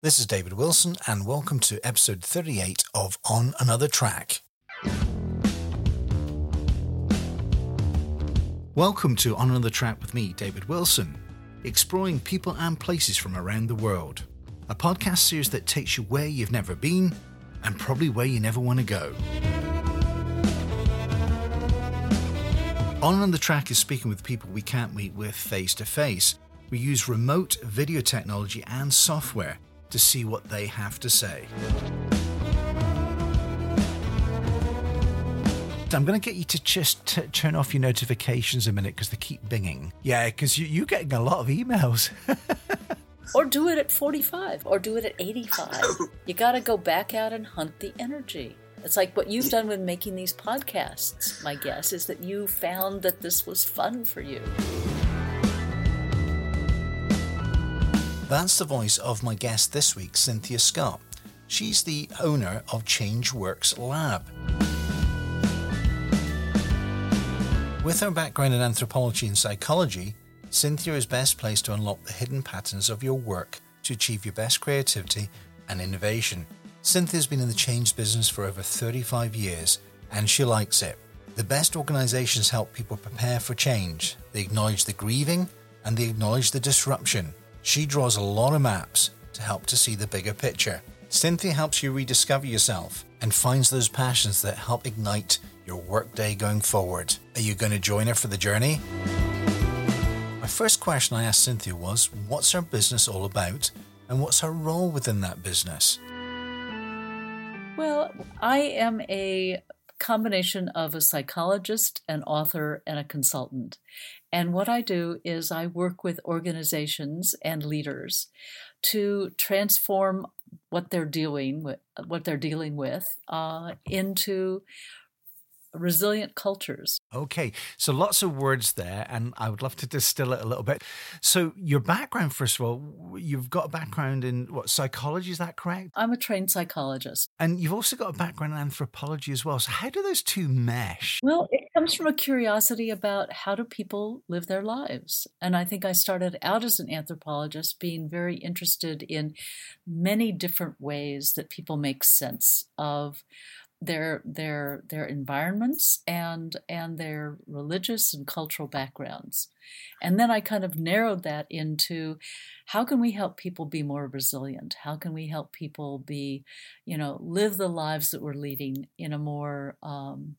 This is David Wilson, and welcome to episode 38 of On Another Track. Welcome to On Another Track with me, David Wilson, exploring people and places from around the world. A podcast series that takes you where you've never been and probably where you never want to go. On Another Track is speaking with people we can't meet with face to face. We use remote video technology and software to see what they have to say. I'm going to get you to just t- turn off your notifications a minute because they keep binging. Yeah, because you, you're getting a lot of emails. or do it at 45 or do it at 85. You got to go back out and hunt the energy. It's like what you've done with making these podcasts. My guess is that you found that this was fun for you. That's the voice of my guest this week, Cynthia Scott. She's the owner of ChangeWorks Lab. With her background in anthropology and psychology, Cynthia is best placed to unlock the hidden patterns of your work to achieve your best creativity and innovation. Cynthia's been in the change business for over 35 years and she likes it. The best organizations help people prepare for change. They acknowledge the grieving and they acknowledge the disruption. She draws a lot of maps to help to see the bigger picture. Cynthia helps you rediscover yourself and finds those passions that help ignite your workday going forward. Are you going to join her for the journey? My first question I asked Cynthia was what's her business all about and what's her role within that business? Well, I am a combination of a psychologist, an author, and a consultant. And what I do is I work with organizations and leaders to transform what they're dealing with, what they're dealing with, uh, into resilient cultures. Okay, so lots of words there, and I would love to distill it a little bit. So, your background, first of all, you've got a background in what psychology, is that correct? I'm a trained psychologist. And you've also got a background in anthropology as well. So, how do those two mesh? Well, it comes from a curiosity about how do people live their lives. And I think I started out as an anthropologist being very interested in many different ways that people make sense of their their their environments and and their religious and cultural backgrounds and then i kind of narrowed that into how can we help people be more resilient how can we help people be you know live the lives that we're leading in a more um,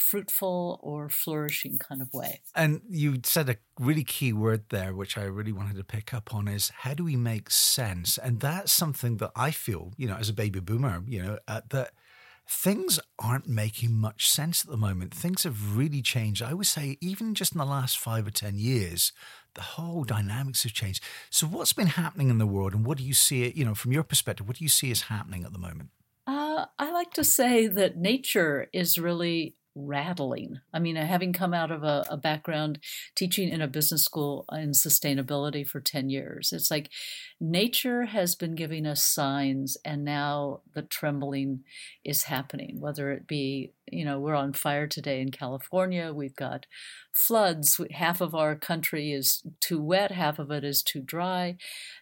fruitful or flourishing kind of way. And you said a really key word there, which I really wanted to pick up on, is how do we make sense? And that's something that I feel, you know, as a baby boomer, you know, uh, that things aren't making much sense at the moment. Things have really changed. I would say, even just in the last five or 10 years, the whole dynamics have changed. So, what's been happening in the world, and what do you see you know, from your perspective, what do you see is happening at the moment? Uh, I like to say that nature is really rattling. I mean, having come out of a, a, background teaching in a business school in sustainability for 10 years, it's like nature has been giving us signs, and now the trembling is happening, whether it be, you know, we're on fire today in California, we've got floods, half of our country is too wet, half of it is too dry.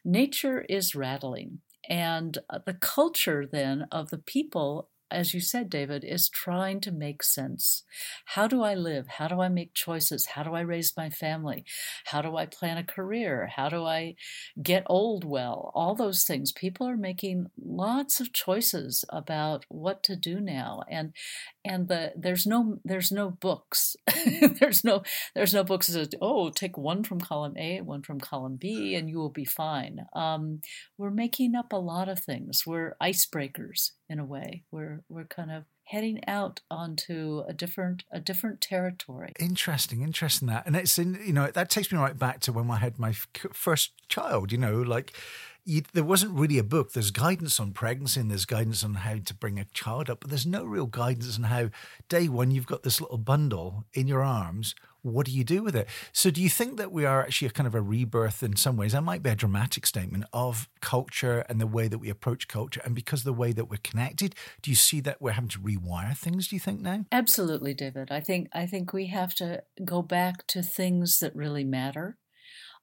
Nature is rattling. And uh, the culture then of the people as you said, David, is trying to make sense. How do I live? How do I make choices? How do I raise my family? How do I plan a career? How do I get old well? All those things. People are making lots of choices about what to do now. And and the there's no there's no books. there's no there's no books that oh, take one from column A, one from column B, and you will be fine. Um, we're making up a lot of things. We're icebreakers in a way. We're we're kind of heading out onto a different a different territory. Interesting, interesting that, and it's in you know that takes me right back to when I had my first child. You know, like. You, there wasn't really a book. There's guidance on pregnancy and there's guidance on how to bring a child up, but there's no real guidance on how day one you've got this little bundle in your arms what do you do with it? So, do you think that we are actually a kind of a rebirth in some ways? That might be a dramatic statement of culture and the way that we approach culture. And because the way that we're connected, do you see that we're having to rewire things, do you think now? Absolutely, David. I think I think we have to go back to things that really matter.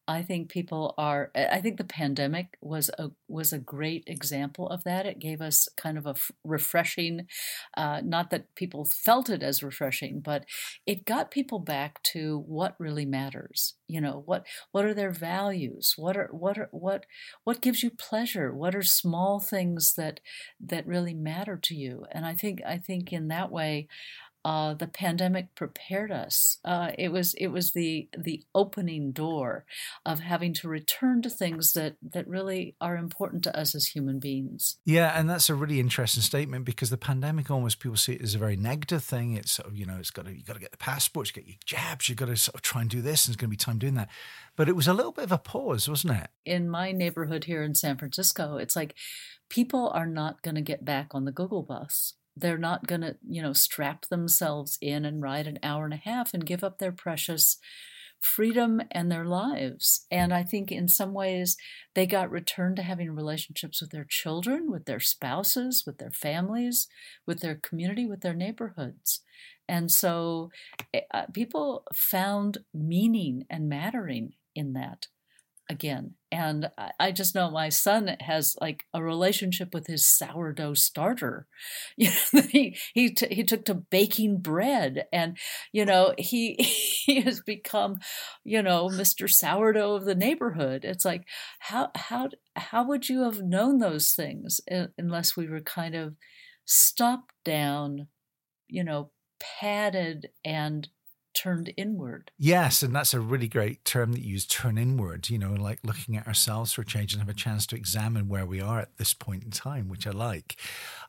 I think people are. I think the pandemic was a was a great example of that. It gave us kind of a refreshing, uh, not that people felt it as refreshing, but it got people back to what really matters. You know what what are their values? What are what are what what gives you pleasure? What are small things that that really matter to you? And I think I think in that way, uh, the pandemic prepared us. Uh, it was it was the the opening door of having to return to things that that really are important to us as human beings. Yeah, and that's a really interesting statement because the pandemic almost people see it as a very negative thing. It's sort of you know it's got to you got to get the passports, get your jabs, you got to sort of try and do this, and it's going to be time doing that. But it was a little bit of a pause, wasn't it? In my neighborhood here in San Francisco, it's like people are not going to get back on the Google bus they're not going to, you know, strap themselves in and ride an hour and a half and give up their precious freedom and their lives. And I think in some ways they got returned to having relationships with their children, with their spouses, with their families, with their community, with their neighborhoods. And so eh, uh, people found meaning and mattering in that again. And I just know my son has like a relationship with his sourdough starter. You know, he he t- he took to baking bread, and you know he he has become, you know, Mr. Sourdough of the neighborhood. It's like how how how would you have known those things unless we were kind of stopped down, you know, padded and turned inward. Yes, and that's a really great term that you use, turn inward, you know, like looking at ourselves for change and have a chance to examine where we are at this point in time, which I like.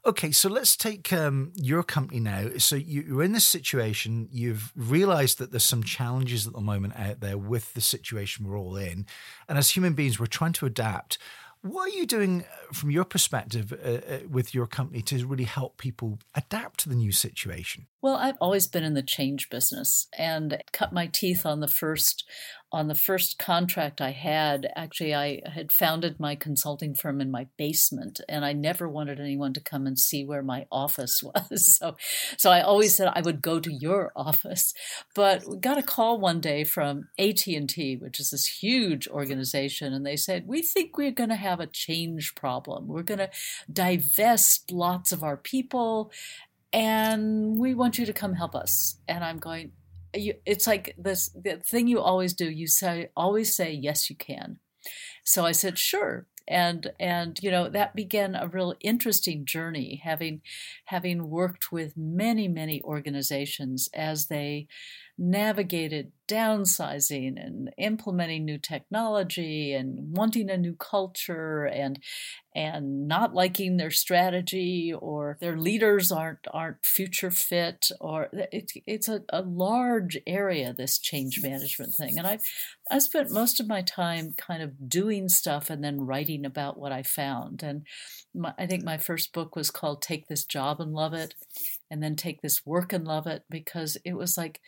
Okay, so let's take um, your company now. So you're in this situation, you've realized that there's some challenges at the moment out there with the situation we're all in. And as human beings, we're trying to adapt. What are you doing uh, from your perspective uh, uh, with your company to really help people adapt to the new situation? Well, I've always been in the change business and cut my teeth on the first on the first contract I had, actually, I had founded my consulting firm in my basement, and I never wanted anyone to come and see where my office was. So, so I always said I would go to your office. But we got a call one day from AT and T, which is this huge organization, and they said we think we're going to have a change problem. We're going to divest lots of our people, and we want you to come help us. And I'm going, you, it's like this the thing you always do you say always say yes you can. So i said sure. And and you know that began a real interesting journey having having worked with many many organizations as they navigated downsizing and implementing new technology and wanting a new culture and and not liking their strategy or their leaders aren't aren't future fit or it, it's a, a large area this change management thing. And I I spent most of my time kind of doing stuff and then writing about what I found. And my, I think my first book was called Take This Job and Love It and then Take This Work and Love It because it was like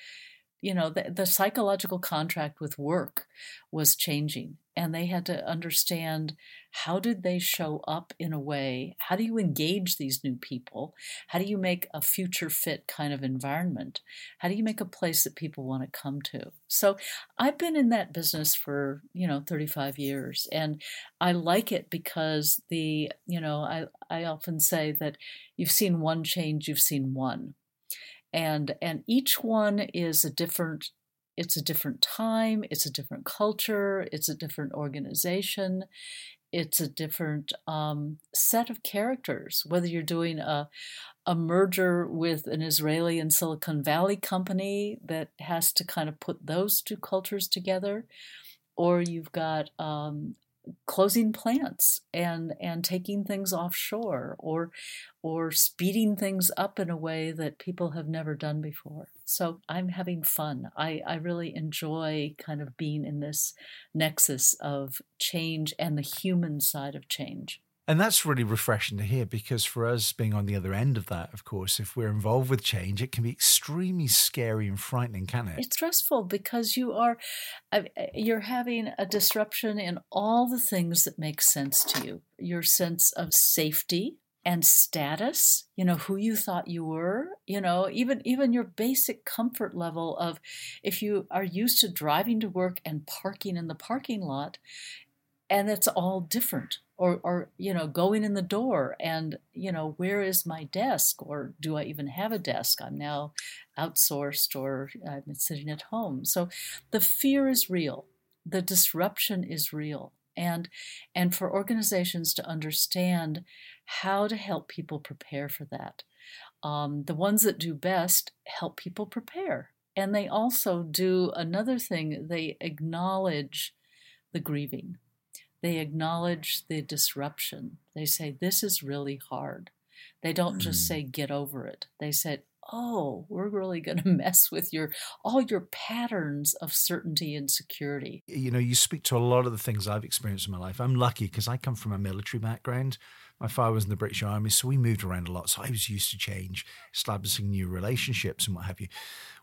you know the, the psychological contract with work was changing and they had to understand how did they show up in a way how do you engage these new people? How do you make a future fit kind of environment? How do you make a place that people want to come to? So i've been in that business for you know 35 years and i like it because the you know i i often say that you've seen one change you've seen one and and each one is a different it's a different time it's a different culture it's a different organization it's a different um, set of characters. Whether you're doing a a merger with an Israeli and Silicon Valley company that has to kind of put those two cultures together, or you've got um, closing plants and and taking things offshore or or speeding things up in a way that people have never done before. So I'm having fun. I, I really enjoy kind of being in this nexus of change and the human side of change. And that's really refreshing to hear because for us being on the other end of that, of course, if we're involved with change, it can be extremely scary and frightening, can it? It's stressful because you are uh, you're having a disruption in all the things that make sense to you. Your sense of safety, and status you know who you thought you were you know even even your basic comfort level of if you are used to driving to work and parking in the parking lot and it's all different or or you know going in the door and you know where is my desk? Or do i even have a desk? I'm now outsourced or i've been sitting at home. So the fear is real. The disruption is real. And and for organizations to understand how to help people prepare for that. Um, the ones that do best help people prepare. And they also do another thing. They acknowledge the grieving they acknowledge the disruption. They say, This is really hard. They don't mm. just say, Get over it. They said, Oh, we're really going to mess with your all your patterns of certainty and security. You know, you speak to a lot of the things I've experienced in my life. I'm lucky because I come from a military background. My father was in the British Army, so we moved around a lot. So I was used to change, establishing new relationships and what have you.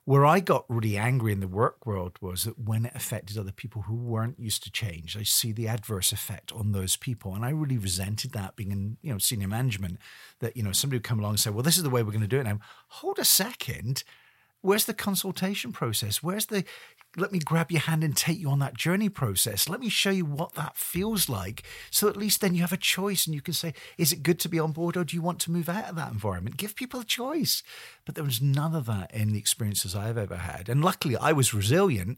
Where I got really angry in the work world was that when it affected other people who weren't used to change, I see the adverse effect on those people. And I really resented that being in, you know, senior management, that, you know, somebody would come along and say, well, this is the way we're going to do it now. Hold a second. Where's the consultation process? Where's the let me grab your hand and take you on that journey process. Let me show you what that feels like. So at least then you have a choice and you can say, is it good to be on board or do you want to move out of that environment? Give people a choice. But there was none of that in the experiences I've ever had. And luckily I was resilient.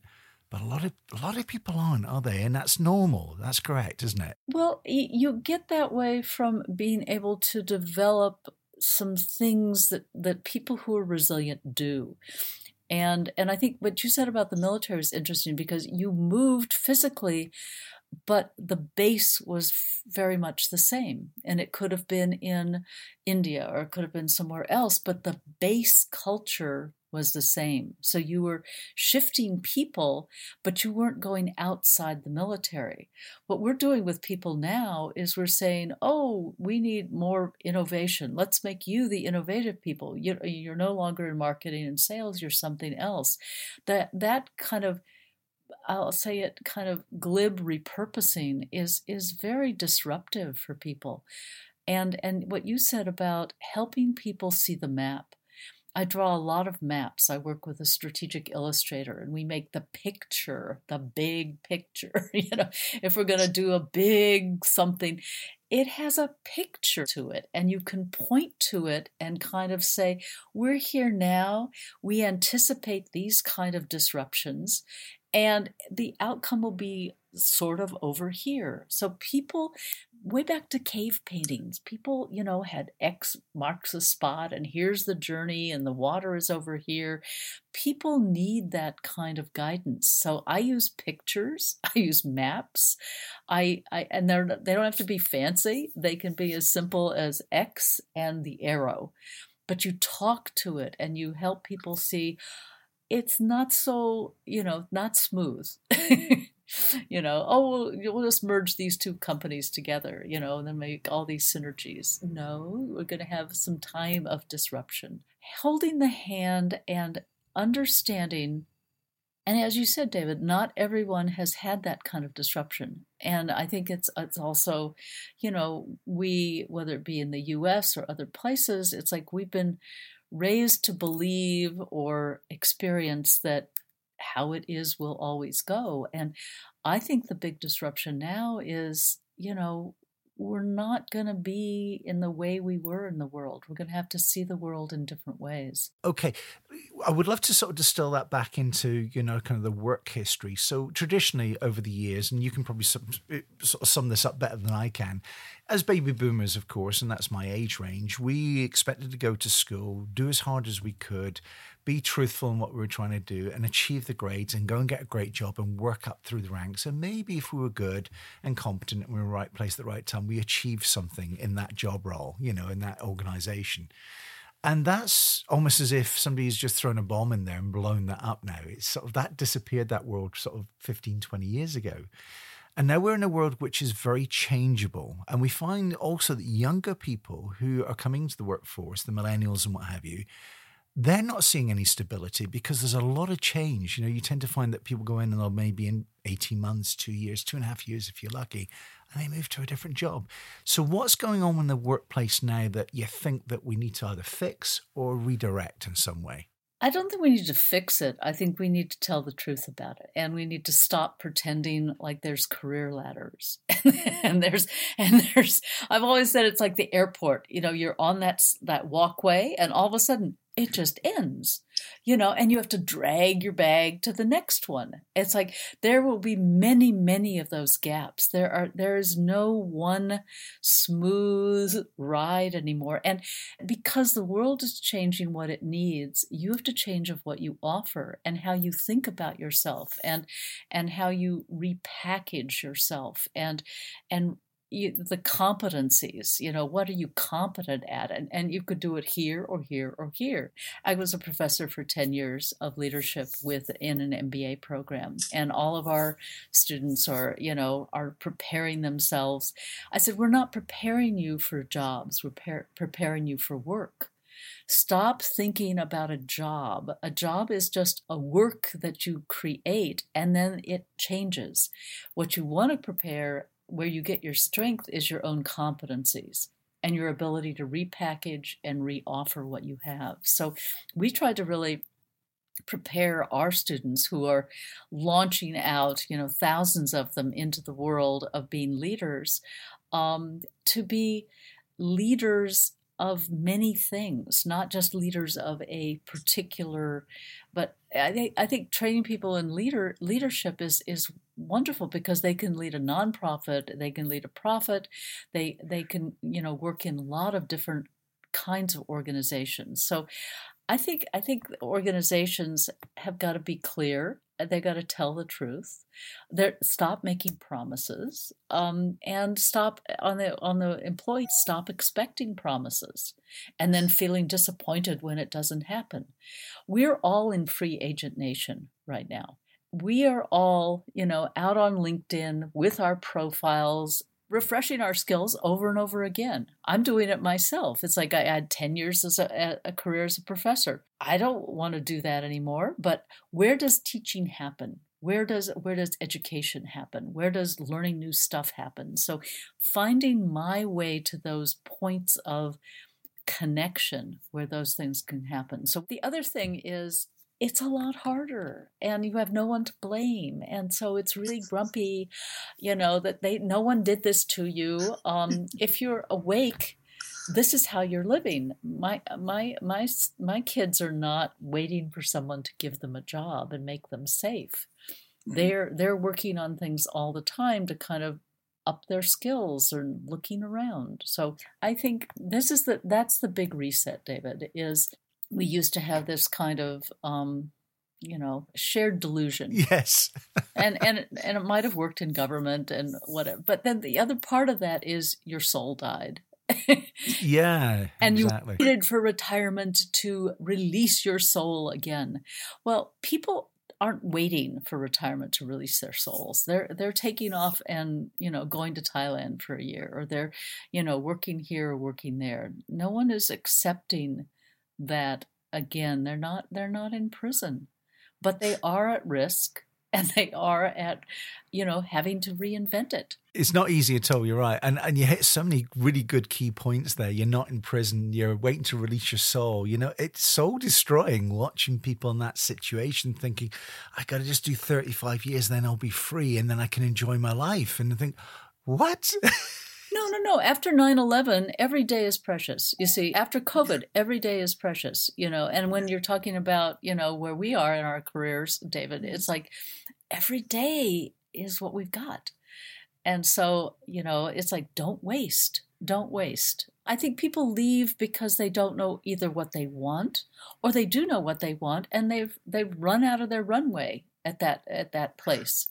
But a lot of a lot of people aren't, are they? And that's normal. That's correct, isn't it? Well, you get that way from being able to develop some things that that people who are resilient do and and I think what you said about the military is interesting because you moved physically, but the base was very much the same. And it could have been in India or it could have been somewhere else, but the base culture was the same. So you were shifting people, but you weren't going outside the military. What we're doing with people now is we're saying, oh, we need more innovation. Let's make you the innovative people. You're no longer in marketing and sales, you're something else. That, that kind of I'll say it kind of glib repurposing is is very disruptive for people. And and what you said about helping people see the map I draw a lot of maps. I work with a strategic illustrator and we make the picture, the big picture. you know, if we're going to do a big something, it has a picture to it and you can point to it and kind of say, we're here now. We anticipate these kind of disruptions and the outcome will be sort of over here. So people way back to cave paintings, people, you know, had X marks a spot and here's the journey and the water is over here. People need that kind of guidance. So I use pictures, I use maps. I, I and they're they don't have to be fancy. They can be as simple as X and the arrow. But you talk to it and you help people see it's not so, you know, not smooth. you know, oh, we'll, we'll just merge these two companies together, you know, and then make all these synergies. No, we're going to have some time of disruption. Holding the hand and understanding and as you said, David, not everyone has had that kind of disruption. And I think it's it's also, you know, we whether it be in the US or other places, it's like we've been raised to believe or experience that how it is will always go. And I think the big disruption now is, you know, we're not going to be in the way we were in the world. We're going to have to see the world in different ways. Okay. I would love to sort of distill that back into, you know, kind of the work history. So traditionally over the years, and you can probably sum, eh, sort of sum this up better than I can, as baby boomers, of course, and that's my age range, we expected to go to school, do as hard as we could, be truthful in what we were trying to do, and achieve the grades and go and get a great job and work up through the ranks. And maybe if we were good and competent and we were in the right place at the right time, we achieved something in that job role, you know, in that organization. And that's almost as if somebody's just thrown a bomb in there and blown that up now. It's sort of that disappeared, that world, sort of 15, 20 years ago. And now we're in a world which is very changeable. And we find also that younger people who are coming to the workforce, the millennials and what have you, they're not seeing any stability because there's a lot of change. You know, you tend to find that people go in and they'll maybe in 18 months, two years, two and a half years if you're lucky, and they move to a different job. So, what's going on in the workplace now that you think that we need to either fix or redirect in some way? I don't think we need to fix it. I think we need to tell the truth about it. And we need to stop pretending like there's career ladders. and there's and there's I've always said it's like the airport. You know, you're on that that walkway and all of a sudden it just ends you know and you have to drag your bag to the next one. It's like there will be many many of those gaps. There are there is no one smooth ride anymore. And because the world is changing what it needs you have to change of what you offer and how you think about yourself and and how you repackage yourself and and you, the competencies you know what are you competent at? And, and you could do it here or here or here. I was a professor for 10 years of leadership within an mba program and all of our students are you know are preparing themselves. I said we're not preparing you for jobs. We're par- preparing you for work. Stop thinking about a job. A job is just a work that you create and then it changes. What you want to prepare where you get your strength is your own competencies and your ability to repackage and reoffer what you have. So we try to really prepare our students who are launching out, you know, thousands of them into the world of being leaders, um, to be leaders of many things, not just leaders of a particular. But I think I think training people in leader leadership is is wonderful because they can lead a nonprofit, they can lead a profit, they they can you know work in a lot of different kinds of organizations. So I think I think organizations have got to be clear. They got to tell the truth. They stop making promises, um, and stop on the on the employee. Stop expecting promises, and then feeling disappointed when it doesn't happen. We're all in free agent nation right now we are all, you know, out on LinkedIn with our profiles, refreshing our skills over and over again. I'm doing it myself. It's like I had 10 years as a, a career as a professor. I don't want to do that anymore, but where does teaching happen? Where does where does education happen? Where does learning new stuff happen? So finding my way to those points of connection where those things can happen. So the other thing is it's a lot harder and you have no one to blame and so it's really grumpy you know that they no one did this to you um, if you're awake this is how you're living. My my my my kids are not waiting for someone to give them a job and make them safe. Mm-hmm. they're they're working on things all the time to kind of up their skills or looking around. So i think this is the that's the big reset david is we used to have this kind of um, you know shared delusion yes and and and it might have worked in government and whatever but then the other part of that is your soul died yeah and exactly. you waited for retirement to release your soul again well people aren't waiting for retirement to release their souls. They're they're taking off and you know going to Thailand for a year, or they're you know working here or working there. No one is accepting that again they're not they're not in prison but they are at risk and they are at you know having to reinvent it. It's not easy at all you're right and and you hit so many really good key points there. You're not in prison you're waiting to release your soul you know it's soul destroying watching people in that situation thinking i gotta just do 35 years then i'll be free and then i can enjoy my life and I think what No, no, no. After 9 11, every day is precious. You see, after COVID, every day is precious, you know. And when you're talking about, you know, where we are in our careers, David, it's like every day is what we've got. And so, you know, it's like, don't waste. Don't waste. I think people leave because they don't know either what they want or they do know what they want and they've they've run out of their runway at that at that place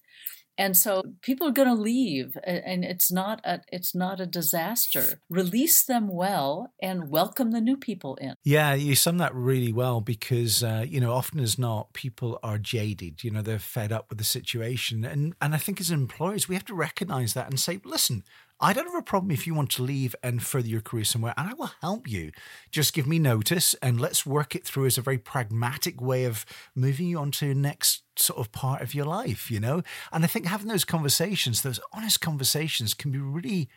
and so people are going to leave and it's not a it's not a disaster. Release them well and welcome the new people in. Yeah you sum that really well because uh, you know often as not people are jaded you know they're fed up with the situation. And and i think as employers we have to recognize that and say listen I don't have a problem if you want to leave and further your career somewhere, and I will help you. Just give me notice and let's work it through as a very pragmatic way of moving you on to next sort of part of your life, you know? And I think having those conversations, those honest conversations, can be really,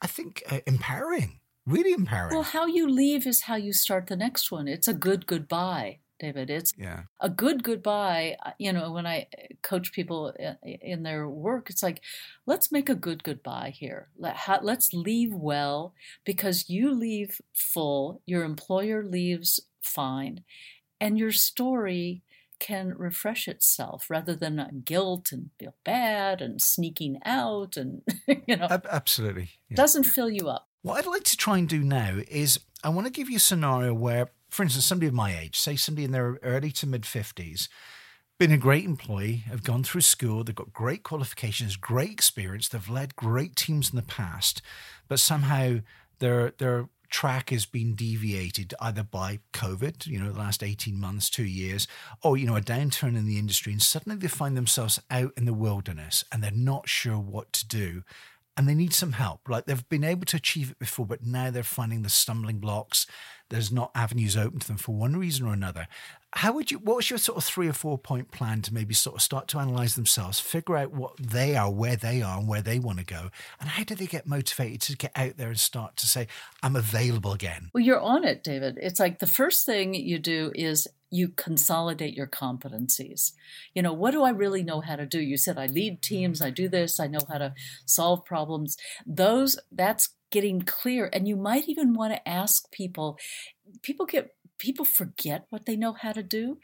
I think, uh, empowering. Really empowering. Well, how you leave is how you start the next one. It's a good goodbye. David. It's yeah. a good goodbye. Uh, you know, when I uh, coach people uh, in their work, it's like, let's make a good goodbye here. Let's leave well because you leave full, your employer leaves fine, and your story can refresh itself rather than guilt and feel bad and sneaking out and you know absolutely yeah. doesn't fill you up what i'd like to try and do now is i want to give you a scenario where for instance, somebody of my age, say somebody in their early to mid 50s, been a great employee, have gone through school, they've got great qualifications, great experience, they've led great teams in the past, but somehow their their track has been deviated either by COVID, you know, the last 18 months, two years, or, you know, a downturn in the industry. And suddenly they find themselves out in the wilderness and they're not sure what to do and they need some help. Like they've been able to achieve it before, but now they're finding the stumbling blocks. There's not avenues open to them for one reason or another. How would you? What was your sort of three or four point plan to maybe sort of start to analyze themselves, figure out what they are, where they are, and where they want to go, and how do they get motivated to get out there and start to say, "I'm available again"? Well, you're on it, David. It's like the first thing you do is you consolidate your competencies. You know, what do I really know how to do? You said I lead teams, I do this, I know how to solve problems. Those that's getting clear and you might even want to ask people people get people forget what they know how to do.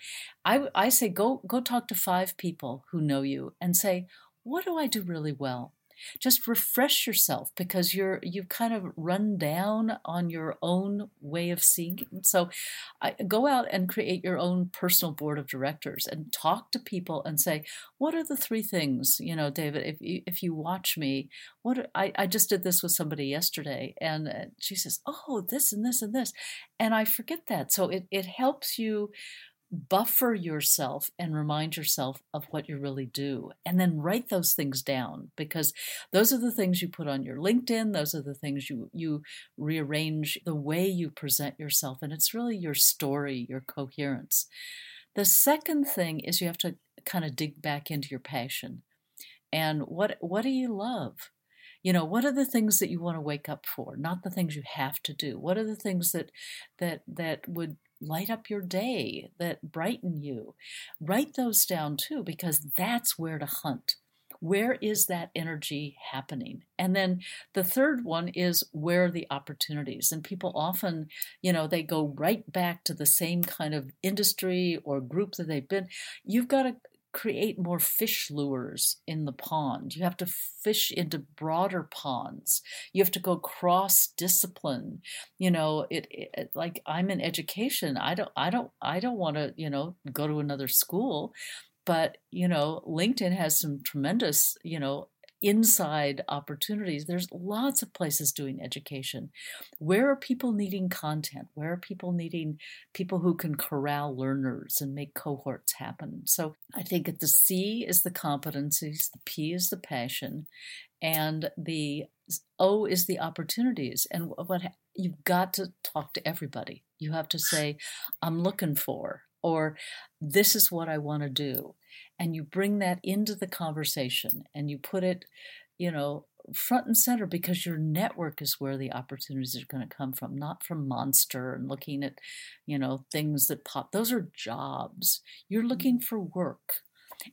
I I say go go talk to 5 people who know you and say, "What do I do really well?" Just refresh yourself because you're you've kind of run down on your own way of seeing. So I, go out and create your own personal board of directors and talk to people and say what are the three things you know david if you, if you watch me what I, I just did this with somebody yesterday and uh, she says oh this and this and this. And i forget that. So it, it helps you buffer yourself and remind yourself of what you really do and then write those things down because those are the things you put on your linkedin those are the things you you rearrange the way you present yourself and it's really your story your coherence. The second thing is you have to kind of dig back into your passion and what what do you love? You know what are the things that you want to wake up for? Not the things you have to do. What are the things that that that would light up your day, that brighten you. Write those down too, because that's where to hunt. Where is that energy happening? And then the third one is where are the opportunities? And people often, you know, they go right back to the same kind of industry or group that they've been. You've got to create more fish lures in the pond. You have to fish into broader ponds. You have to go cross discipline. You know, it, it, like I'm in education. I don't I don't I don't want to, you know, go to another school. But, you know, LinkedIn has some tremendous, you know, inside opportunities. There's lots of places doing education. Where are people needing content? Where are people needing people who can corral learners and make cohorts happen? So I think that the C is the competencies, the P is the passion, and the O is the opportunities. And what you've got to talk to everybody. You have to say, I'm looking for, or this is what I want to do and you bring that into the conversation and you put it, you know, front and center because your network is where the opportunities are going to come from, not from Monster and looking at, you know, things that pop. Those are jobs. You're looking mm-hmm. for work.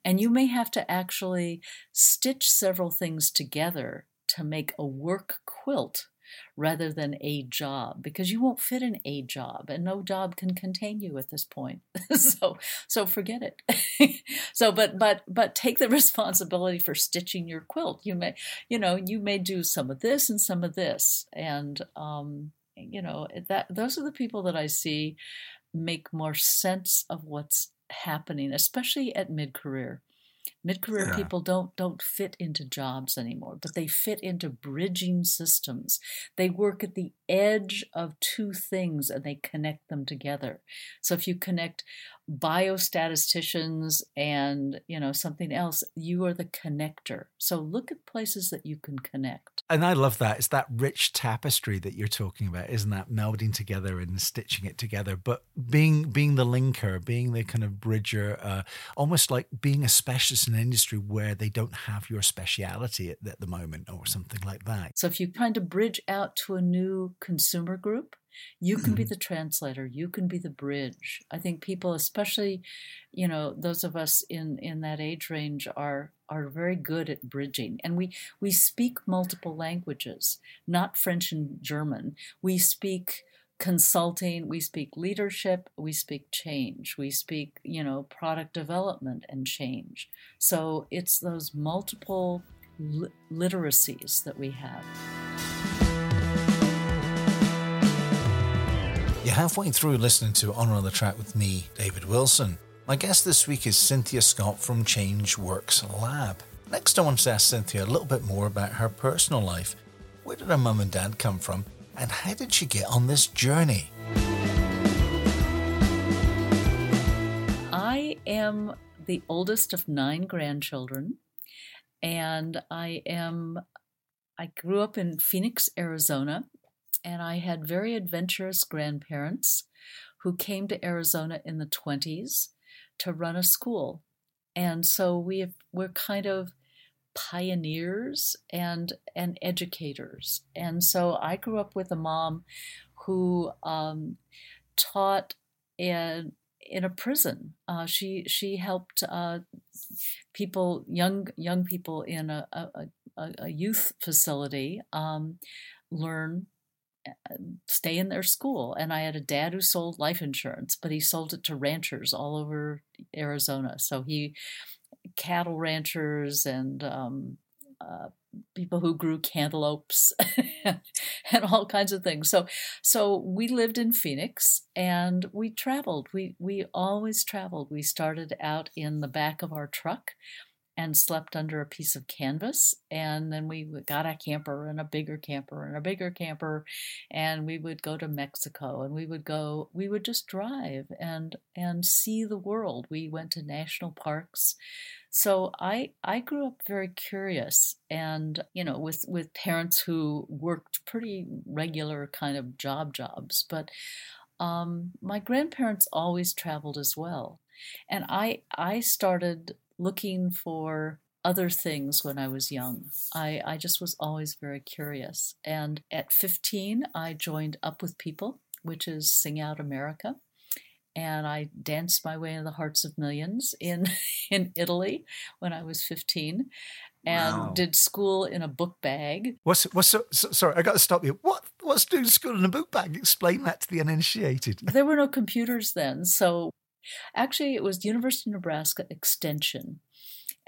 And you may have to actually stitch several things together to make a work quilt rather than a job because you won't fit in a job and no job can contain you at this point. So so forget it. So but but but take the responsibility for stitching your quilt. You may you know you may do some of this and some of this and um you know that those are the people that i see make more sense of what's happening especially at mid-career Mid-career yeah. people don't don't fit into jobs anymore, but they fit into bridging systems. They work at the edge of two things and they connect them together. So if you connect biostatisticians and you know something else you are the connector so look at places that you can connect and i love that it's that rich tapestry that you're talking about isn't that melding together and stitching it together but being being the linker being the kind of bridger uh, almost like being a specialist in an industry where they don't have your speciality at, at the moment or something like that so if you kind of bridge out to a new consumer group you can be mm-hmm. the translator. You can be the bridge. I think people, especially, you know, those of us in in that age range, are are very good at bridging, and we we speak multiple languages, not French and German. We speak consulting we speak leadership we speak change we speak you know product development and change so it's those multiple li- literacies that we have You're halfway through listening to On Another Track with me, David Wilson. My guest this week is Cynthia Scott from Change Works Lab. Next, I want to ask Cynthia a little bit more about her personal life. Where did her mum and dad come from, and how did she get on this journey? I am the oldest of nine grandchildren, and I am I grew up in Phoenix, Arizona, and I had very adventurous grandparents who came to Arizona in the 20s to run a school. And so we have, we're kind of pioneers and and educators. And so I grew up with a mom who um, taught in in a prison. Uh, she she helped uh, people young young people in a a, a youth facility um, learn stay in their school. And I had a dad who sold life insurance, but he sold it to ranchers all over Arizona. So he, cattle ranchers and um, uh, people who grew cantaloupes and all kinds of things. So, so we lived in Phoenix and we traveled. We we always traveled. We started out in the back of our truck and slept under a piece of canvas. And then we got a camper and a bigger camper and a bigger camper, and we would go to Mexico and we would go, we would just drive and and see the world. We went to national parks. So I I grew up very curious and you know with with parents who worked pretty regular kind of job jobs, but um, my grandparents always traveled as well. And I I started looking for other things when I was young. I, I just was always very curious. And at 15, I joined Up With People, which is Sing Out America. And I danced my way into the hearts of millions in, in Italy when I was 15 and wow. did school in a book bag. What's what's so, so, sorry? I got to stop you. What what's doing school in a book bag? Explain that to the uninitiated. There were no computers then, so Actually, it was University of Nebraska Extension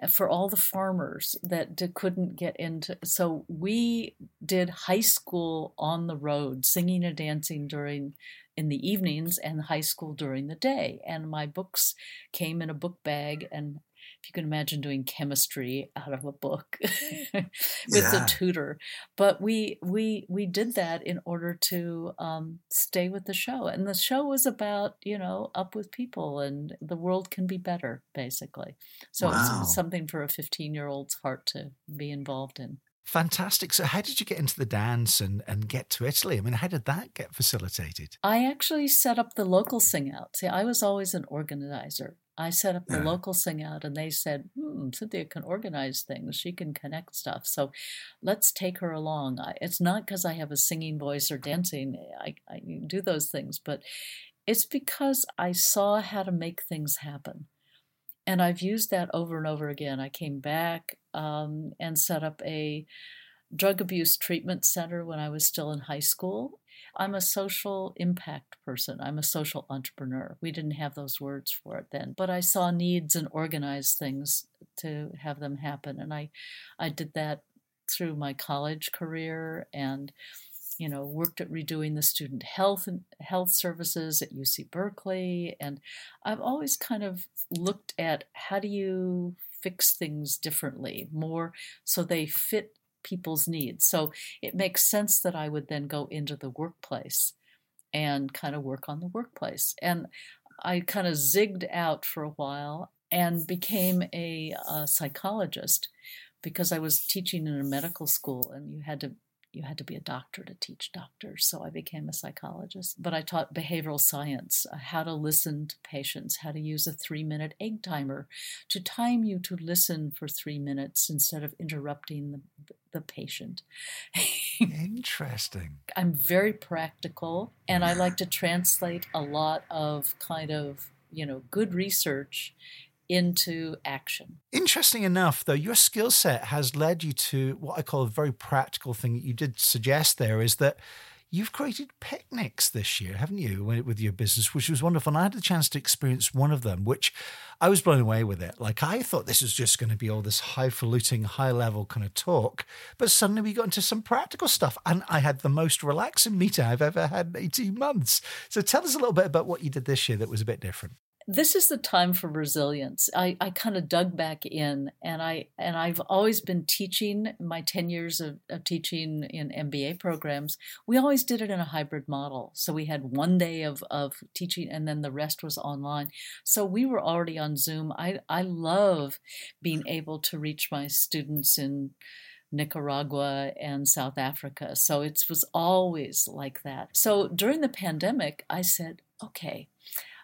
uh, for all the farmers that couldn't get into. So we did high school on the road, singing and dancing during in the evenings, and high school during the day. And my books came in a book bag, and if you can imagine doing chemistry out of a book with yeah. a tutor but we we we did that in order to um, stay with the show and the show was about you know up with people and the world can be better basically so wow. it's something for a 15 year old's heart to be involved in Fantastic. So, how did you get into the dance and, and get to Italy? I mean, how did that get facilitated? I actually set up the local sing out. See, I was always an organizer. I set up the yeah. local sing out and they said, hmm, Cynthia can organize things. She can connect stuff. So let's take her along. It's not because I have a singing voice or dancing. I, I do those things, but it's because I saw how to make things happen. And I've used that over and over again. I came back um, and set up a drug abuse treatment center when I was still in high school. I'm a social impact person. I'm a social entrepreneur. We didn't have those words for it then, but I saw needs and organized things to have them happen. And I, I did that through my college career and you know worked at redoing the student health and health services at UC Berkeley and I've always kind of looked at how do you fix things differently more so they fit people's needs. So it makes sense that I would then go into the workplace and kind of work on the workplace. And I kind of zigged out for a while and became a, a psychologist because I was teaching in a medical school and you had to you had to be a doctor to teach doctors. So I became a psychologist. But I taught behavioral science, uh, how to listen to patients, how to use a three minute egg timer to time you to listen for three minutes instead of interrupting the, the patient. Interesting. I'm very practical and I like to translate a lot of kind of, you know, good research into action. Interesting enough, though, your skill set has led you to what I call a very practical thing that you did suggest there is that you've created picnics this year, haven't you, with your business, which was wonderful. And I had the chance to experience one of them, which I was blown away with it. Like I thought this was just going to be all this highfalutin, high level kind of talk, but suddenly we got into some practical stuff, and I had the most relaxing meeting I've ever had in eighteen months. So tell us a little bit about what you did this year that was a bit different this is the time for resilience. I, I kind of dug back in and I and I've always been teaching my 10 years of, of teaching in MBA programs. We always did it in a hybrid model. So we had one day of, of teaching and then the rest was online. So we were already on Zoom. I, I love being able to reach my students in Nicaragua and South Africa. So it was always like that. So during the pandemic, I said, okay,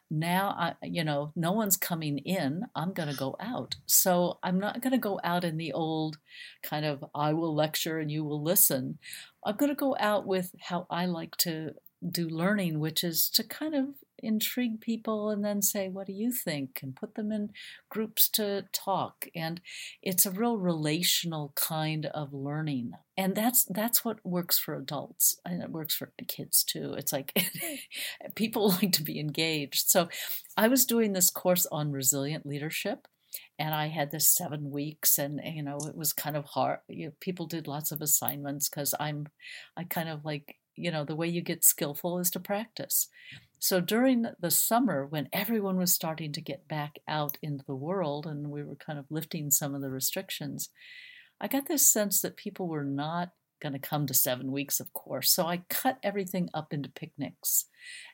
now I, you know no one's coming in. I'm going to go out. So i'm not going to go out in the old kind of i will lecture and you will listen. I'm going to go out with how i like to do learning which is to kind of intrigue people and then say, What do you think? and put them in groups to talk. And it's a real relational kind of learning. And that's that's what works for adults and it works for kids too. It's like people like to be engaged. So I was doing this course on resilient leadership and I had this seven weeks, and you know it was kind of hard. You know, people did lots of assignments because I'm, I kind of like you know the way you get skillful is to practice. So during the summer, when everyone was starting to get back out into the world and we were kind of lifting some of the restrictions, I got this sense that people were not going to come to seven weeks, of course. So I cut everything up into picnics.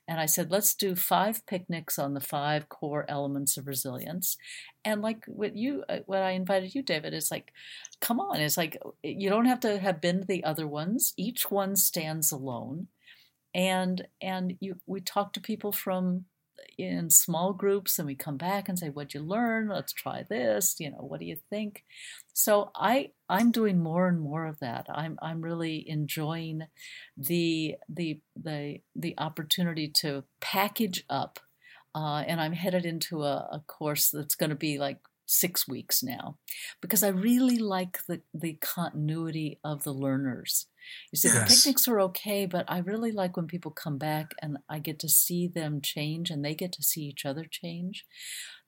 And I said, let's do five picnics on the five core elements of resilience. And like what you, uh, what I invited you, David, is like, come on. It's like, you don't have to have been to the other ones. Each one stands alone and and you we talk to people from in small groups and we come back and say what'd you learn? Let's try this you know what do you think? So i i'm doing more and more of that. I'm i'm really enjoying the the the the opportunity to package up uh, and i'm headed into a, a course that's going to be like six weeks now because I really like the, the continuity of the learners. You see, yes. the picnics are okay, but I really like when people come back and I get to see them change and they get to see each other change.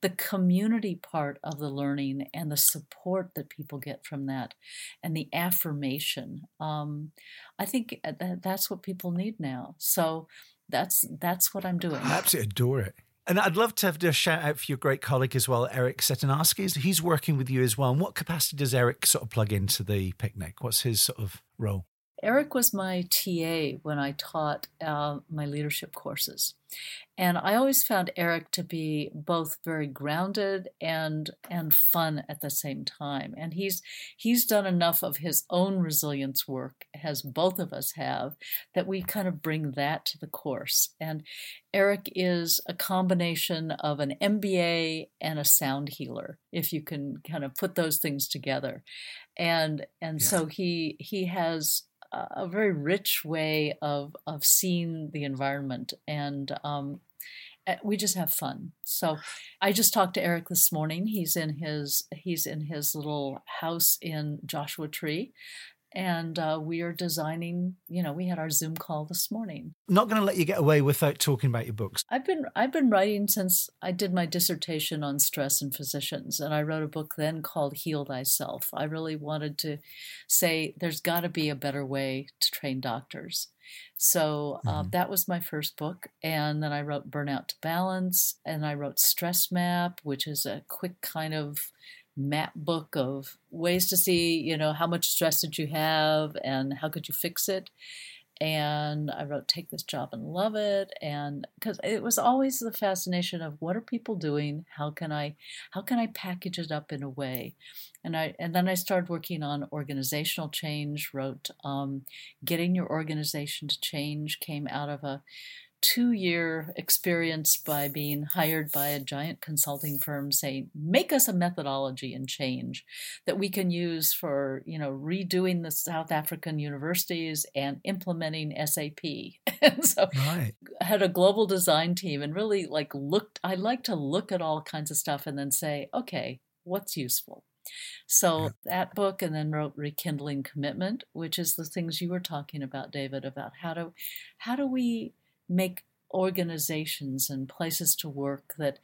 The community part of the learning and the support that people get from that and the affirmation. Um, I think that that's what people need now. So that's that's what I'm doing. I absolutely adore it. And I'd love to have a shout out for your great colleague as well, Eric Setinarski. He's working with you as well. And what capacity does Eric sort of plug into the picnic? What's his sort of role? Eric was my TA when I taught uh, my leadership courses. And I always found Eric to be both very grounded and and fun at the same time. And he's he's done enough of his own resilience work, as both of us have, that we kind of bring that to the course. And Eric is a combination of an MBA and a sound healer, if you can kind of put those things together. And and yeah. so he he has a very rich way of of seeing the environment and um, eh, we just have fun. So I just talked to Eric this morning. He's in his he's in his little house in Joshua Tree and uh, we are designing you know we had our zoom call this morning not going to let you get away without talking about your books i've been i've been writing since i did my dissertation on stress and physicians and i wrote a book then called heal thyself i really wanted to say there's got to be a better way to train doctors so uh, mm-hmm. that was my first book. And then I wrote Burnout to Balance, and I wrote Stress Map, which is a quick kind of map book of ways to see, you know, how much stress did you have and how could you fix it. and I wrote Take This Job and Love It. And cuz it was always the fascination of what are people doing? How can I how can I package it up in a way? And I and then I started working on organizational change wrote um, getting your organization to change came out of a two year experience by being hired by a giant consulting firm saying, make us a methodology and change that we can use for, you know, redoing the South African universities and implementing SAP. and so right. I had a global design team and really like looked, I like to look at all kinds of stuff and then say, okay, what's useful? So that book, and then wrote Rekindling Commitment, which is the things you were talking about, David, about how to how do we make organizations and places to work that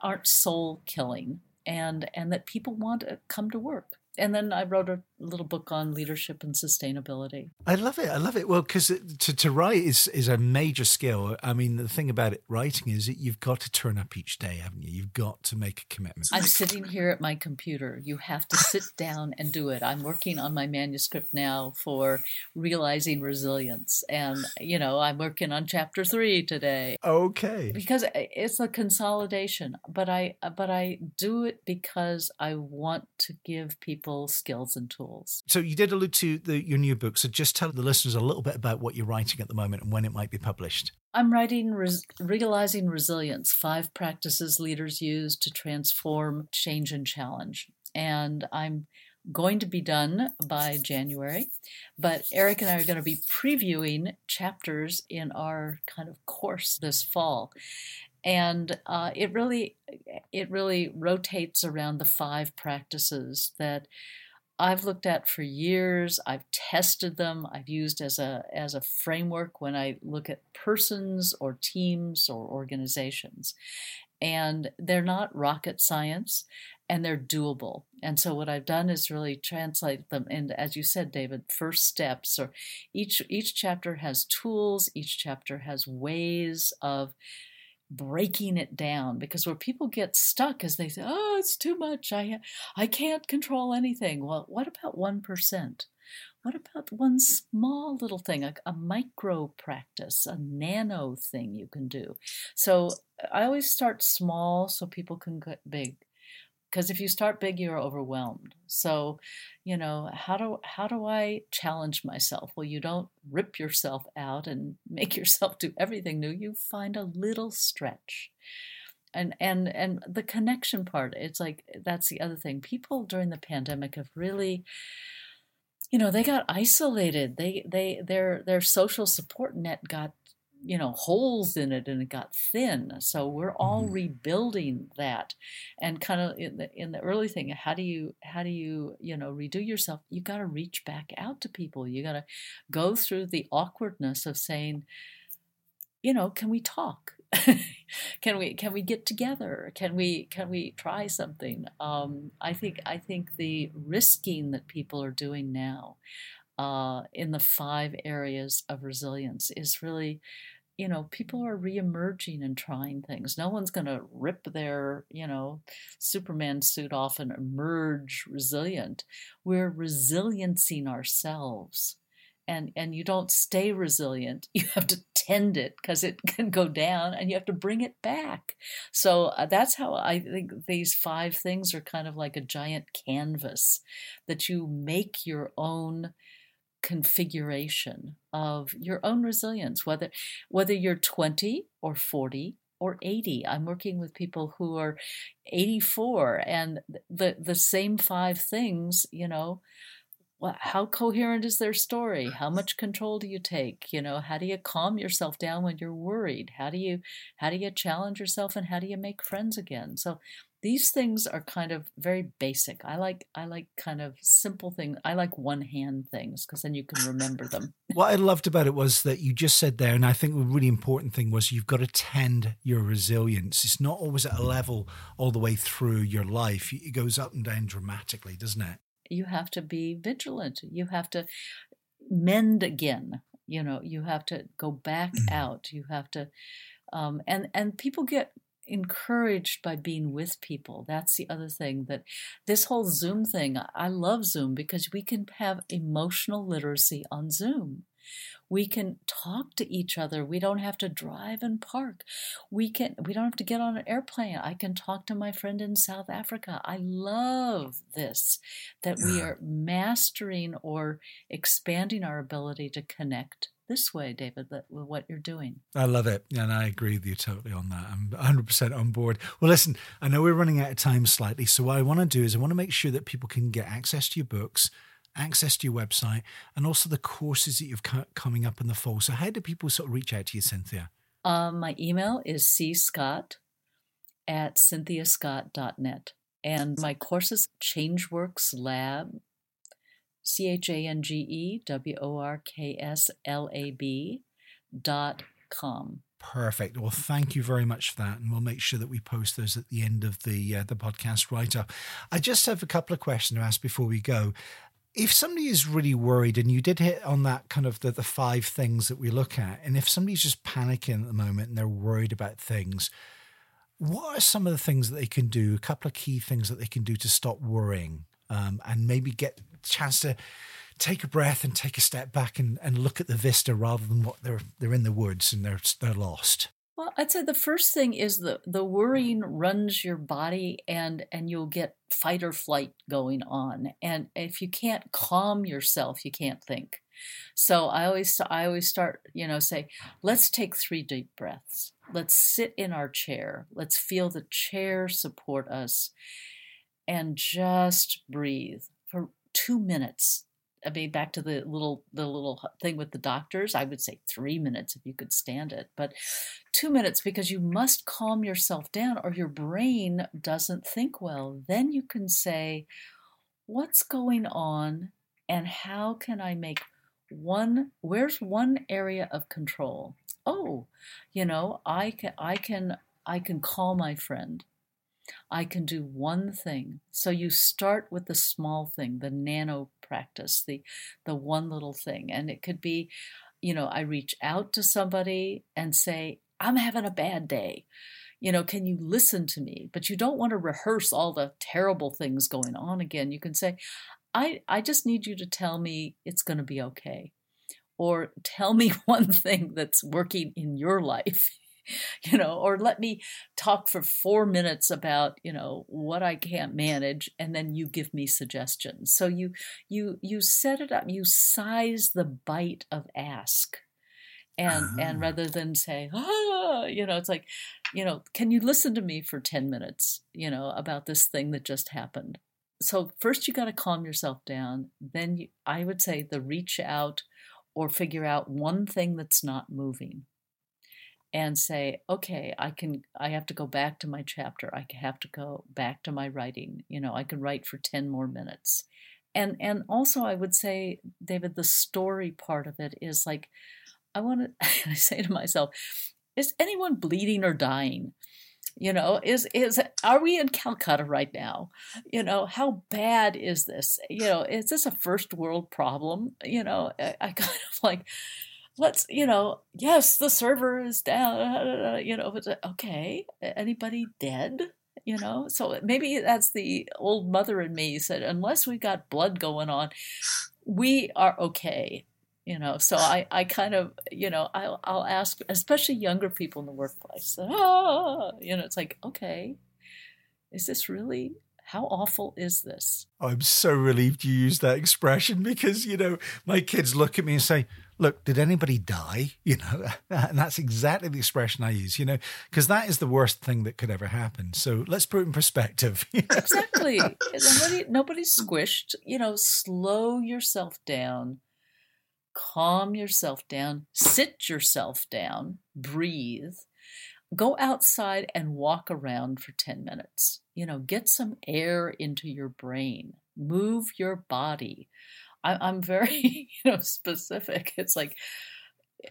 aren't soul killing and and that people want to come to work. And then I wrote a little book on leadership and sustainability. I love it. I love it. Well, because uh, to, to write is is a major skill. I mean, the thing about it, writing is that you've got to turn up each day, haven't you? You've got to make a commitment. I'm sitting here at my computer. You have to sit down and do it. I'm working on my manuscript now for realizing resilience, and you know, I'm working on chapter three today. Okay. Because uh, it's a consolidation, but I but I do it because I want to give people skills and tools So you did allude to the, your new book. So just tell the listeners a little bit about what you're writing at the moment and when it might be published. I'm writing Res- Realizing Resilience Five Practices Leaders Use to Transform Change and Challenge. And I'm going to be done by January, but Eric and I are going to be previewing chapters in our kind of course this fall. And uh, it really, it really rotates around the five practices that I've looked at for years. I've tested them. I've used as a as a framework when I look at persons or teams or organizations. And they're not rocket science and they're doable. And so what I've done is really translate them into as you said David, first steps or each each chapter has tools, each chapter has ways of breaking it down because where people get stuck is they say, "Oh, it's too much. I I can't control anything." Well, what about 1%? What about one small little thing, a, a micro practice, a nano thing you can do? So I always start small so people can get big because if you start big you're overwhelmed. So you know how do how do i challenge myself? Well you don't rip yourself out and make yourself do everything new. You find a little stretch. And and and the connection part it's like that's the other thing. People during the pandemic have really you know they got isolated. They they their their social support net got you know holes in it and it got thin. So we're all mm-hmm. rebuilding that. And kind of in the in the early thing how do you how do you you know redo yourself? You got to reach back out to people. You got to go through the awkwardness of saying you know can we talk? Can we can we get together? Can we can we try something? Um, i think i think the risking that people are doing now uh, in the five areas of resilience is really you know, people are reemerging and trying things. No one's going to rip their, you know, Superman suit off and emerge resilient. We're resiliencing ourselves. And, and you don't stay resilient. You have to tend it because it can go down and you have to bring it back. So uh, that's how I think these five things are kind of like a giant canvas that you make your own configuration of your own resilience whether whether you're 20 or 40 or 80 i'm working with people who are 84 and the the same five things you know how coherent is their story? How much control do you take? You know how do you calm yourself down when you're worried? How do you how do you challenge yourself and how do you make friends again? So these things are kind of very basic. I like I like kind of simple things. I like one hand things because then you can remember them. what I loved about it was that you just said there, and I think the really important thing was you've got to tend your resilience. It's not always at a level all the way through your life. It goes up and down dramatically, doesn't it? You have to be vigilant. You have to mend again. You know, you have to go back out. You have to, um, and and people get encouraged by being with people. That's the other thing that this whole Zoom thing, I love Zoom because we can have emotional literacy on Zoom. We can talk to each other. We don't have to drive and park. We can we don't have to get on an airplane. I can talk to my friend in South Africa. I love this that we are mastering or expanding our ability to connect this way, David, that with what you're doing. I love it. And I agree with you totally on that. I'm 100% on board. Well, listen, I know we're running out of time slightly. So, what I want to do is I want to make sure that people can get access to your books, access to your website, and also the courses that you've got coming up in the fall. So, how do people sort of reach out to you, Cynthia? Um, my email is cscott at cynthiascott.net. And my courses, Changeworks Lab, C H A N G E W O R K S L A B dot com. Perfect. Well, thank you very much for that, and we'll make sure that we post those at the end of the uh, the podcast write up. I just have a couple of questions to ask before we go. If somebody is really worried, and you did hit on that kind of the, the five things that we look at, and if somebody's just panicking at the moment and they're worried about things, what are some of the things that they can do? A couple of key things that they can do to stop worrying um, and maybe get chance to take a breath and take a step back and, and look at the vista rather than what they're they're in the woods and they're they're lost. Well, I'd say the first thing is the the worrying runs your body and and you'll get fight or flight going on. And if you can't calm yourself, you can't think. So I always I always start, you know, say, let's take three deep breaths. Let's sit in our chair. Let's feel the chair support us and just breathe two minutes. I mean, back to the little the little thing with the doctors, I would say three minutes if you could stand it, but two minutes because you must calm yourself down or your brain doesn't think well. Then you can say, "What's going on, and how can I make one? Where's one area of control? Oh, you know, I can I can I can call my friend. I can do one thing. So you start with the small thing, the nano practice, the the one little thing. And it could be, you know, I reach out to somebody and say, I'm having a bad day. You know, can you listen to me? But you don't want to rehearse all the terrible things going on again. You can say, I, I just need you to tell me it's going to be okay. Or tell me one thing that's working in your life you know, or let me talk for four minutes about, you know, what I can't manage, and then you give me suggestions. So you you you set it up, you size the bite of ask. And uh-huh. and rather than say, ah, you know, it's like, you know, can you listen to me for 10 minutes, you know, about this thing that just happened? So first you got to calm yourself down. Then you, I would say the reach out or figure out one thing that's not moving and say okay i can i have to go back to my chapter i have to go back to my writing you know i can write for 10 more minutes. And and also i would say david the story part of it is like i want to i say to myself is anyone bleeding or dying? You know is is are we in calcutta right now? You know how bad is this? You know is this a first world problem? You know i, I kind of like let's you know yes the server is down you know but okay anybody dead you know so maybe that's the old mother in me said unless we got blood going on we are okay you know so i i kind of you know i'll, I'll ask especially younger people in the workplace ah, you know it's like okay is this really how awful is this? I'm so relieved you used that expression because, you know, my kids look at me and say, Look, did anybody die? You know, and that's exactly the expression I use, you know, because that is the worst thing that could ever happen. So let's put it in perspective. exactly. Nobody, nobody's squished. You know, slow yourself down, calm yourself down, sit yourself down, breathe go outside and walk around for 10 minutes. You know, get some air into your brain, move your body. I, am very, you know, specific. It's like,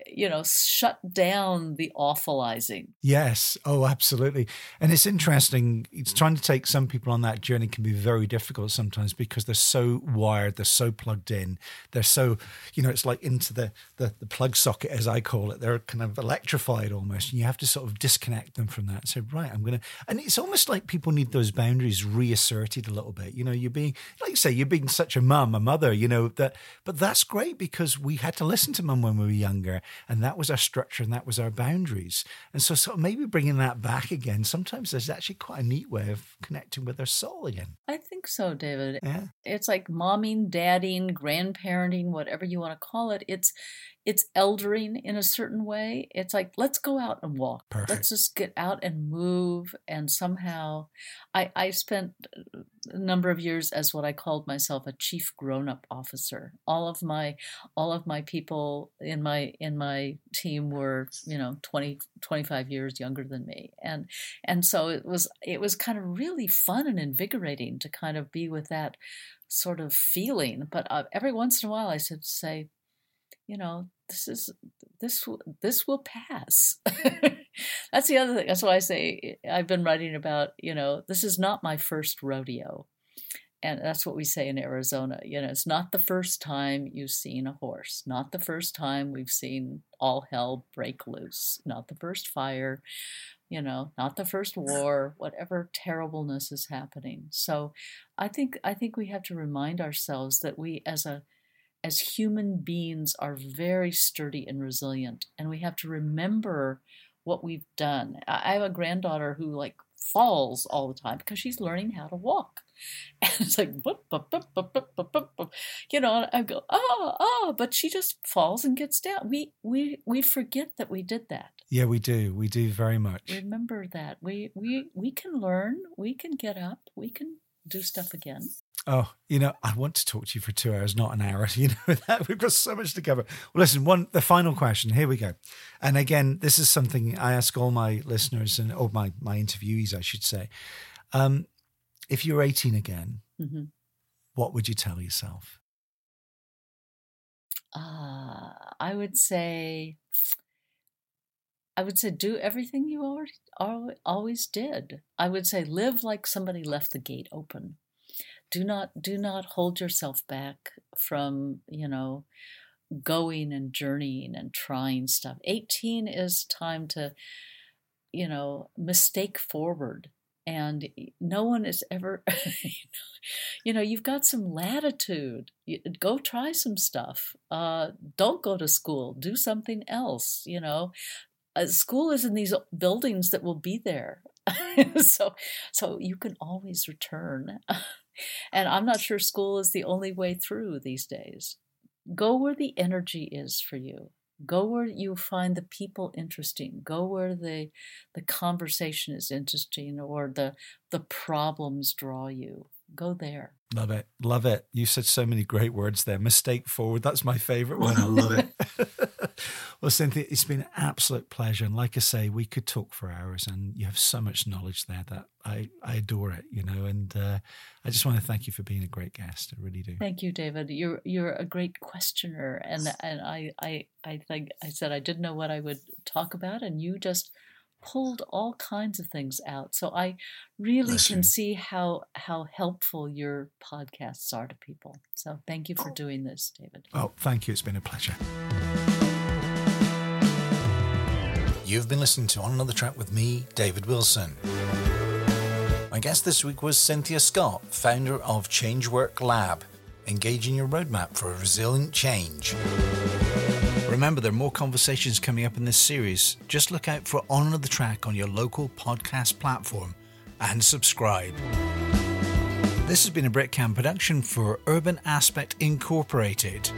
you know, shut down the awfulizing. Yes. Oh, absolutely. And it's interesting. It's mm. trying to take some people on that journey can be very difficult sometimes because they're so wired, they're so plugged in, they're so, you know, it's like into the, the, the plug socket, as I call it. They're kind of electrified almost. And you have to sort of disconnect them from that. So, right, I'm going to, and it's almost like people need those boundaries reasserted a little bit. You know, you're being, like you say, you're being such a mum, a mother, you know, that, but that's great because we had to listen to mum when we were younger and that was our structure and that was our boundaries. And so, sort of maybe bringing that back again, sometimes there's actually quite a neat way of connecting with our soul again. I think so, David. Yeah. It's like momming, dadding, grandparenting, whatever you want to call it. It's it's eldering in a certain way. It's like let's go out and walk. Perfect. Let's just get out and move. And somehow, I I spent a number of years as what I called myself a chief grown up officer. All of my all of my people in my in my team were you know 20 25 years younger than me and and so it was it was kind of really fun and invigorating to kind of be with that sort of feeling but uh, every once in a while i said say you know this is this this will pass. That's the other thing that's why i say eh, i've been writing about you know this is not my first rodeo. And that's what we say in arizona you know it's not the first time you've seen a horse not the first time we've seen all hell break loose not the first fire you know not the first war whatever terribleness is happening. So i think i think we have to remind ourselves that we as a as human beings are very sturdy and resilient and we have to remember what we've done. I have a granddaughter who like falls all the time because she's learning how to walk. And it's like you know i go oh oh but she just falls and gets down. We we we forget that we did that. Yeah we do. We do very much. Remember that. We we we can learn. We can get up. We can do stuff again Oh, you know, I want to talk to you for two hours, not an hour. You know that we've got so much to cover. Well, listen, one the final question. Here we go. And again, this is something I ask all my listeners and all my my interviewees, I should say. Um, if you're 18 again, mm-hmm. what would you tell yourself? Uh, I would say, I would say, do everything you already always did. I would say, live like somebody left the gate open do not do not hold yourself back from you know going and journeying and trying stuff. 18 is time to you know mistake forward and no one is ever you know you've got some latitude. Go try some stuff. Uh, don't go to school. Do something else you know. Uh, school is in these buildings that will be there. So so you can always return and I'm not sure school is the only way through these days. Go where the energy is for you. Go where you find the people interesting. Go where the the conversation is interesting or the the problems draw you. Go there. Love it. Love it. You said so many great words there. Mistake forward. That's my favorite one. I love it. Well, Cynthia, it's been an absolute pleasure. And like I say, we could talk for hours and you have so much knowledge there that I, I adore it, you know, and uh, I just want to thank you for being a great guest. I really do. Thank you, David. You're, you're a great questioner. And, and I, I, I think I said I didn't know what I would talk about and you just pulled all kinds of things out. So I really Bless can you. see how how helpful your podcasts are to people. So thank you for doing this, David. Oh, thank you. It's been a pleasure. You've been listening to On Another Track with me, David Wilson. My guest this week was Cynthia Scott, founder of Changework Lab, engaging your roadmap for a resilient change. Remember, there are more conversations coming up in this series. Just look out for On Another Track on your local podcast platform and subscribe. This has been a Britcam production for Urban Aspect Incorporated,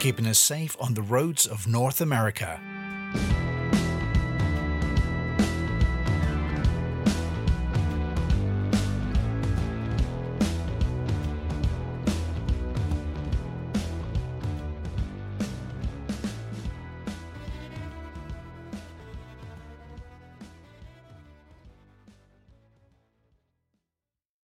keeping us safe on the roads of North America. Thank you